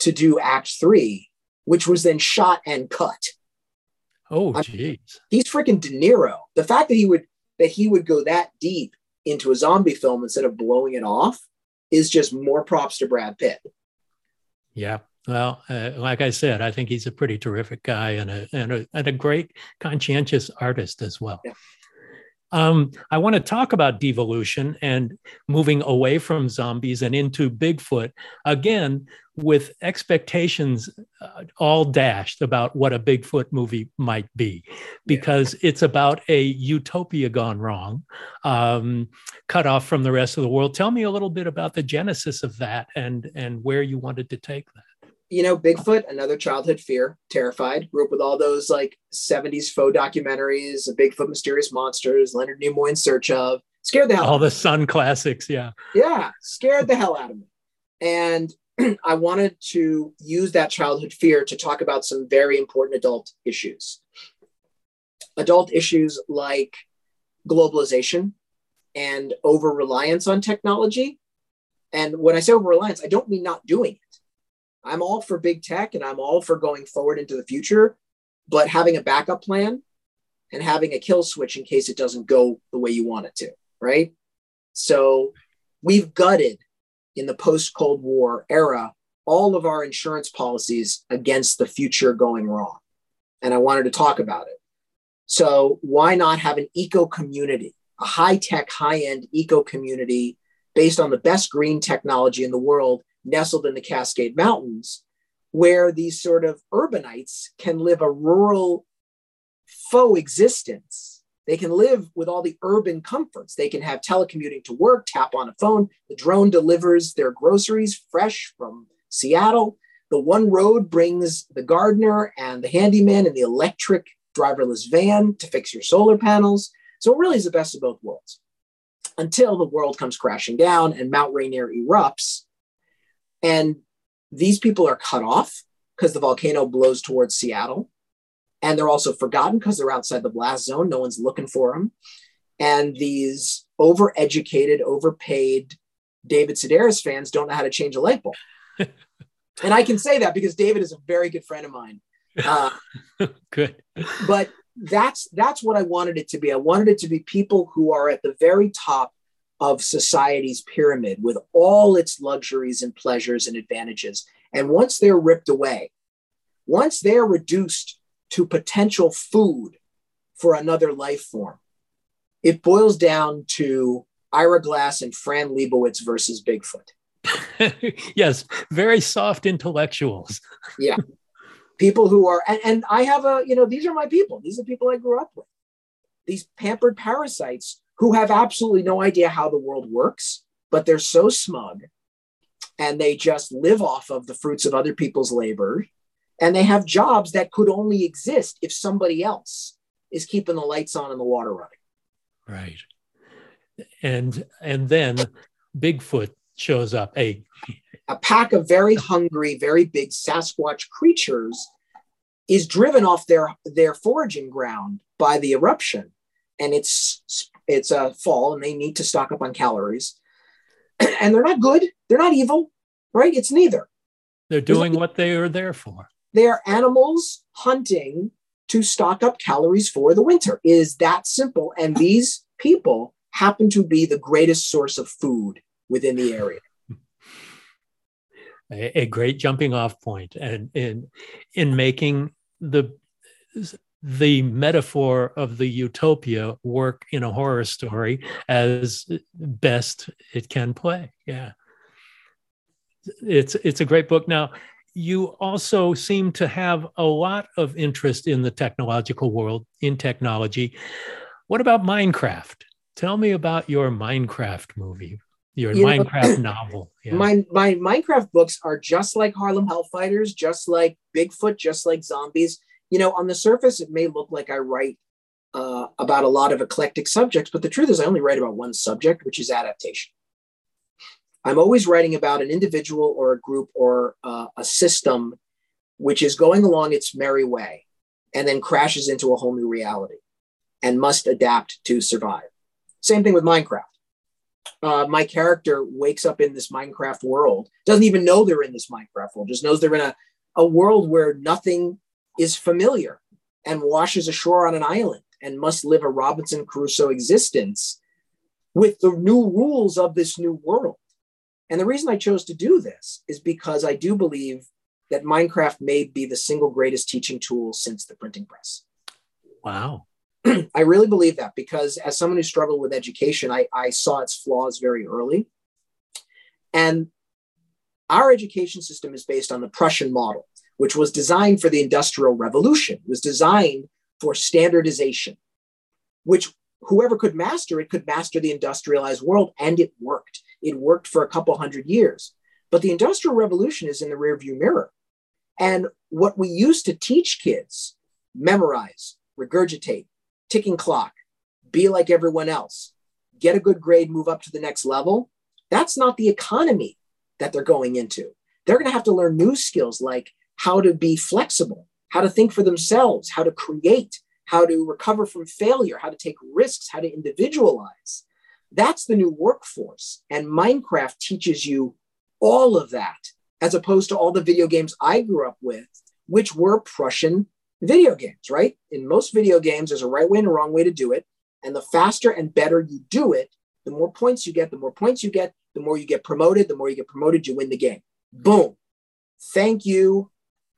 S5: to do Act Three, which was then shot and cut.
S4: Oh, jeez.
S5: He's freaking De Niro. The fact that he would that he would go that deep into a zombie film instead of blowing it off is just more props to Brad Pitt.
S4: Yeah, well, uh, like I said, I think he's a pretty terrific guy and a and a, and a great conscientious artist as well. Yeah. Um, I want to talk about devolution and moving away from zombies and into Bigfoot again with expectations uh, all dashed about what a Bigfoot movie might be, because yeah. it's about a utopia gone wrong, um, cut off from the rest of the world. Tell me a little bit about the genesis of that and and where you wanted to take that
S5: you know, Bigfoot, another childhood fear, terrified. Grew up with all those like 70s faux documentaries, Bigfoot Mysterious Monsters, Leonard Nimoy in Search of. Scared the hell
S4: All the Sunn Classics, yeah.
S5: Yeah, scared the hell out of me. And I wanted to use that childhood fear to talk about some very important adult issues. Adult issues like globalization and over reliance on technology. And when I say over reliance, I don't mean not doing it. I'm all for big tech and I'm all for going forward into the future, but having a backup plan and having a kill switch in case it doesn't go the way you want it to, right? So we've gutted in the post Cold War era all of our insurance policies against the future going wrong. And I wanted to talk about it. So why not have an eco community, a high tech, high end eco community based on the best green technology in the world nestled in the Cascade Mountains, where these sort of urbanites can live a rural faux existence. They can live with all the urban comforts. They can have telecommuting to work, tap on a phone. The drone delivers their groceries fresh from Seattle. The one road brings the gardener and the handyman in the electric driverless van to fix your solar panels. So it really is the best of both worlds until the world comes crashing down and Mount Rainier erupts and these people are cut off because the volcano blows towards Seattle. And they're also forgotten because they're outside the blast zone. No one's looking for them. And these overeducated, overpaid David Sedaris fans don't know how to change a light bulb. and I can say that because David is a very good friend of mine. Uh,
S4: good.
S5: But that's that's what I wanted it to be. I wanted it to be people who are at the very top of society's pyramid with all its luxuries and pleasures and advantages. And once they're ripped away, once they're reduced to potential food for another life form, it boils down to Ira Glass and Fran Lebowitz versus Bigfoot.
S4: yes, very soft intellectuals.
S5: yeah. People who are, and, and I have a, you know, these are my people. These are people I grew up with. These pampered parasites who have absolutely no idea how the world works, but they're so smug and they just live off of the fruits of other people's labor. And they have jobs that could only exist if somebody else is keeping the lights on and the water running.
S4: Right. And and then Bigfoot shows up. A
S5: a pack of very hungry, very big Sasquatch creatures is driven off their their foraging ground by the eruption, and it's it's a fall, and they need to stock up on calories. And they're not good. They're not evil, right? It's neither.
S4: They're doing what they are there for.
S5: They are animals hunting to stock up calories for the winter. It is that simple. And these people happen to be the greatest source of food within the area.
S4: A, a great jumping off point and in in making the the metaphor of the utopia work in a horror story as best it can play. Yeah. It's it's a great book. Now, you also seem to have a lot of interest in the technological world, in technology. What about Minecraft? Tell me about your Minecraft movie, your you Minecraft know, novel.
S5: Yeah. My my Minecraft books are just like Harlem Hellfighters, just like Bigfoot, just like zombies. You know, on the surface, it may look like I write uh, about a lot of eclectic subjects, but the truth is, I only write about one subject, which is adaptation. I'm always writing about an individual or a group or uh, a system which is going along its merry way and then crashes into a whole new reality and must adapt to survive. Same thing with Minecraft. Uh, my character wakes up in this Minecraft world, doesn't even know they're in this Minecraft world, just knows they're in a, a world where nothing is familiar and washes ashore on an island and must live a Robinson Crusoe existence with the new rules of this new world. And the reason I chose to do this is because I do believe that Minecraft may be the single greatest teaching tool since the printing press.
S4: Wow.
S5: I really believe that because as someone who struggled with education, I, I saw its flaws very early. And our education system is based on the Prussian model, which was designed for the Industrial Revolution, it was designed for standardization, which whoever could master it could master the industrialized world, and it worked. It worked for a couple hundred years. But the Industrial Revolution is in the rearview mirror. And what we used to teach kids, memorize, regurgitate, ticking clock, be like everyone else, get a good grade, move up to the next level. That's not the economy that they're going into. They're going to have to learn new skills like how to be flexible, how to think for themselves, how to create, how to recover from failure, how to take risks, how to individualize. That's the new workforce. And Minecraft teaches you all of that, as opposed to all the video games I grew up with, which were Prussian video games, right? In most video games, there's a right way and a wrong way to do it. And the faster and better you do it, the more points you get, the more points you get, the more you get promoted, the more you get promoted, you win the game. Boom. Thank you,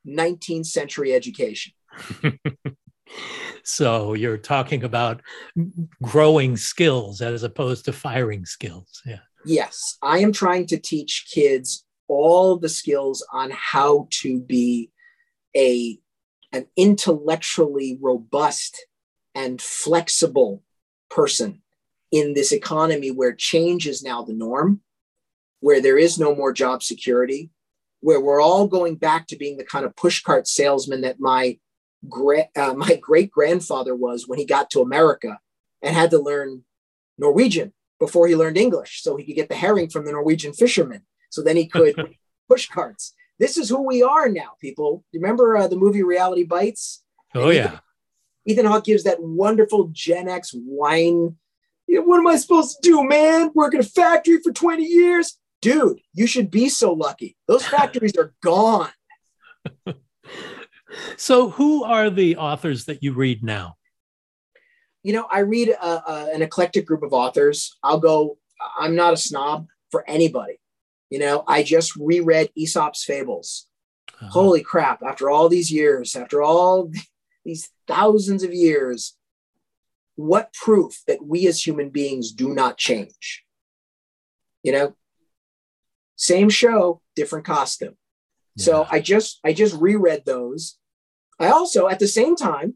S5: 19th century education.
S4: so you're talking about growing skills as opposed to firing skills. Yeah.
S5: Yes. I am trying to teach kids all the skills on how to be a an intellectually robust and flexible person in this economy where change is now the norm, where there is no more job security, where we're all going back to being the kind of pushcart salesman that my gra- uh, my great grandfather was when he got to America and had to learn Norwegian before he learned English, so he could get the herring from the Norwegian fishermen. So then he could push carts this is who we are now, people. Remember uh, the movie Reality Bites?
S4: Oh, yeah.
S5: Ethan, Ethan Hawke gives that wonderful Gen X whine. You know, what am I supposed to do, man? Work in a factory for 20 years? Dude, you should be so lucky. Those factories are gone.
S4: so, who are the authors that you read now?
S5: You know, I read uh, uh, an eclectic group of authors. I'll go I'm not a snob for anybody. You know, I just reread Aesop's Fables. Uh-huh. Holy crap! After all these years, after all these thousands of years, what proof that we as human beings do not change? You know, same show, different costume. Yeah. So I just I just reread those. I also at the same time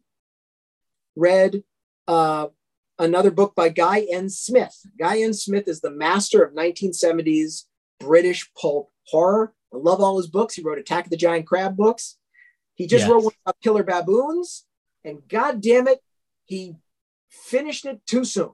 S5: read uh, another book by Guy N. Smith. Guy N. Smith is the master of 1970s British pulp horror. I love all his books. He wrote Attack of the Giant Crab books. He just yes. wrote one about killer baboons, and god damn it, he finished it too soon.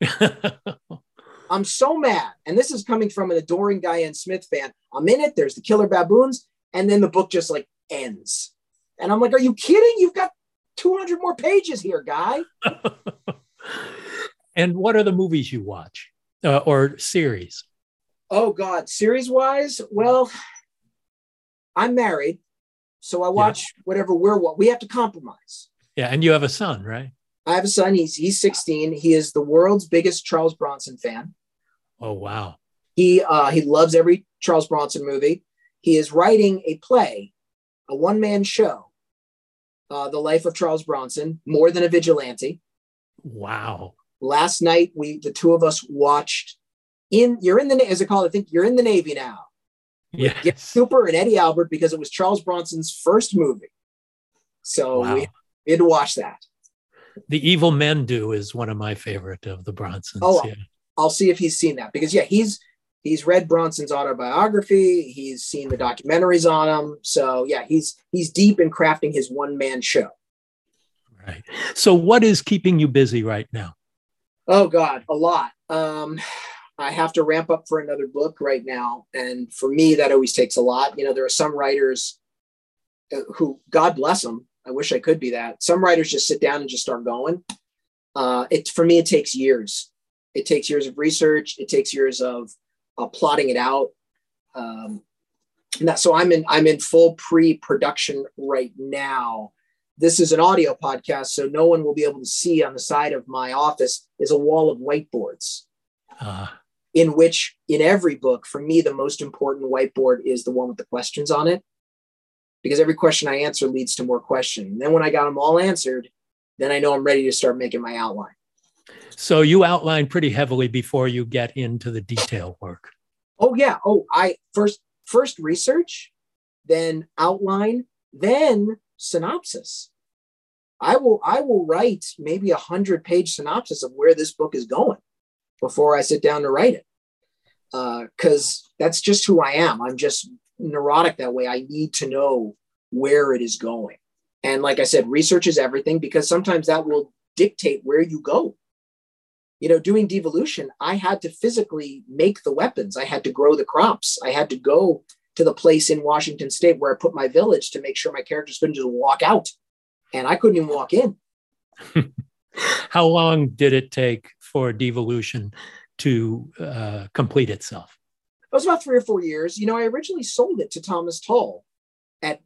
S5: I'm so mad. And this is coming from an adoring Guy N. Smith fan. I'm in it. There's the killer baboons. And then the book just like ends. And I'm like, are you kidding? You've got 200 more pages here, guy.
S4: and what are the movies you watch uh, or series?
S5: Oh, God. Series wise, well, I'm married. So I watch yeah. whatever we're what we have to compromise.
S4: Yeah. And you have a son, right?
S5: I have a son. He's he's 16. He is the world's biggest Charles Bronson fan.
S4: Oh wow.
S5: He uh, he loves every Charles Bronson movie. He is writing a play, a one man show, uh, the life of Charles Bronson, more than a vigilante.
S4: Wow.
S5: Last night we the two of us watched in you're in the is it called I think you're in the Navy now. Yeah.
S4: Yes.
S5: Cooper and Eddie Albert because it was Charles Bronson's first movie. So wow. we, we had to watch that.
S4: The Evil Men Do is one of my favorite of the Bronsons.
S5: Oh, yeah. I'll see if he's seen that because yeah, he's he's read Bronson's autobiography. He's seen the documentaries on him. So yeah, he's he's deep in crafting his one man show.
S4: Right. So what is keeping you busy right now?
S5: Oh God, a lot. Um, I have to ramp up for another book right now, and for me, that always takes a lot. You know, there are some writers uh, who, God bless them, I wish I could be that. Some writers just sit down and just start going. Uh, it for me, it takes years. It takes years of research. It takes years of uh, plotting it out. Um, that, so I'm in I'm in full pre-production right now. This is an audio podcast, so no one will be able to see on the side of my office is a wall of whiteboards. Uh. In which, in every book, for me, the most important whiteboard is the one with the questions on it because every question I answer leads to more questions. And then when I got them all answered, then I know I'm ready to start making my outline.
S4: So you outline pretty heavily before you get into the detail work.
S5: Oh yeah. Oh, I first first research, then outline, then synopsis. I will I will write maybe a hundred page synopsis of where this book is going before I sit down to write it. Because uh, that's just who I am. I'm just neurotic that way. I need to know where it is going. And like I said, research is everything because sometimes that will dictate where you go. You know, doing devolution, I had to physically make the weapons. I had to grow the crops. I had to go to the place in Washington state where I put my village to make sure my characters couldn't just walk out. And I couldn't even walk in.
S4: How long did it take for devolution to uh, complete itself?
S5: It was about three or four years. You know, I originally sold it to Thomas Tull at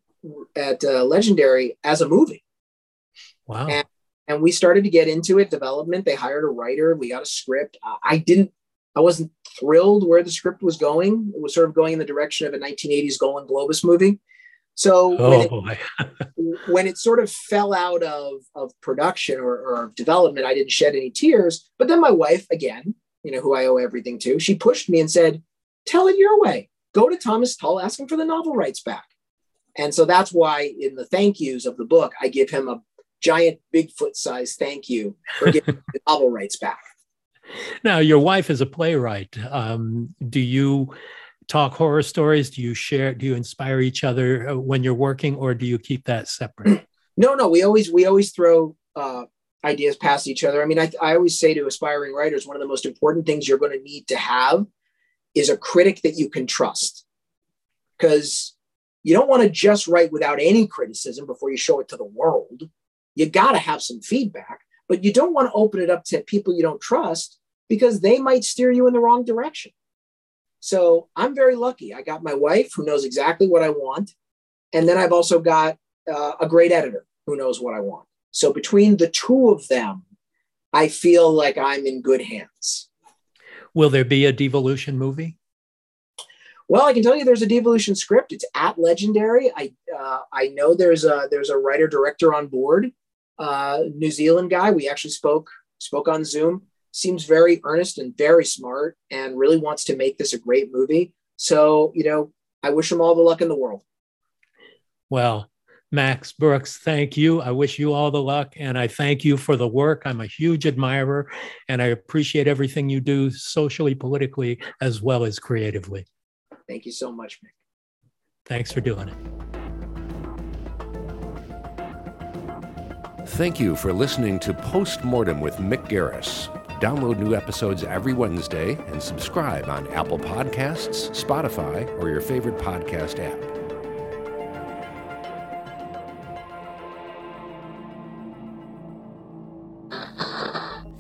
S5: at uh, Legendary as a movie.
S4: Wow.
S5: And, and, we started to get into it, development. They hired a writer. We got a script. I didn't, I wasn't thrilled where the script was going. It was sort of going in the direction of a 1980s Golan Globus movie. So oh, when, it, when, it, sort of fell out of, of production or, or development, I didn't shed any tears. But then my wife, again, you know, who I owe everything to, she pushed me and said, tell it your way. Go to Thomas Tull, ask him for the novel rights back. And so that's why in the thank yous of the book, I give him a giant Bigfoot size thank you for getting the novel rights back.
S4: Now, your wife is a playwright. Um, do you talk horror stories? Do you share? Do you inspire each other uh, when you're working, or do you keep that separate?
S5: No, no. We always we always throw uh, ideas past each other. I mean, I, I always say to aspiring writers, one of the most important things you're going to need to have is a critic that you can trust. Because you don't want to just write without any criticism before you show it to the world. You got to have some feedback, but you don't want to open it up to people you don't trust because they might steer you in the wrong direction. So I'm very lucky. I got my wife who knows exactly what I want. And then I've also got uh, a great editor who knows what I want. So between the two of them, I feel like I'm in good hands.
S4: Will there be a devolution movie?
S5: Well, I can tell you there's a devolution script. It's at Legendary. I uh, I know there's a there's a writer director on board, uh, New Zealand guy. We actually spoke spoke on Zoom. Seems very earnest and very smart, and really wants to make this a great movie. So you know, I wish him all the luck in the world.
S4: Well, Max Brooks, thank you. I wish you all the luck and I thank you for the work. I'm a huge admirer and I appreciate everything you do socially, politically, as well as creatively.
S5: Thank you so much, Mick.
S4: Thanks for doing it.
S3: Thank you for listening to Postmortem with Mick Garris. Download new episodes every Wednesday and subscribe on Apple Podcasts, Spotify, or your favorite podcast app.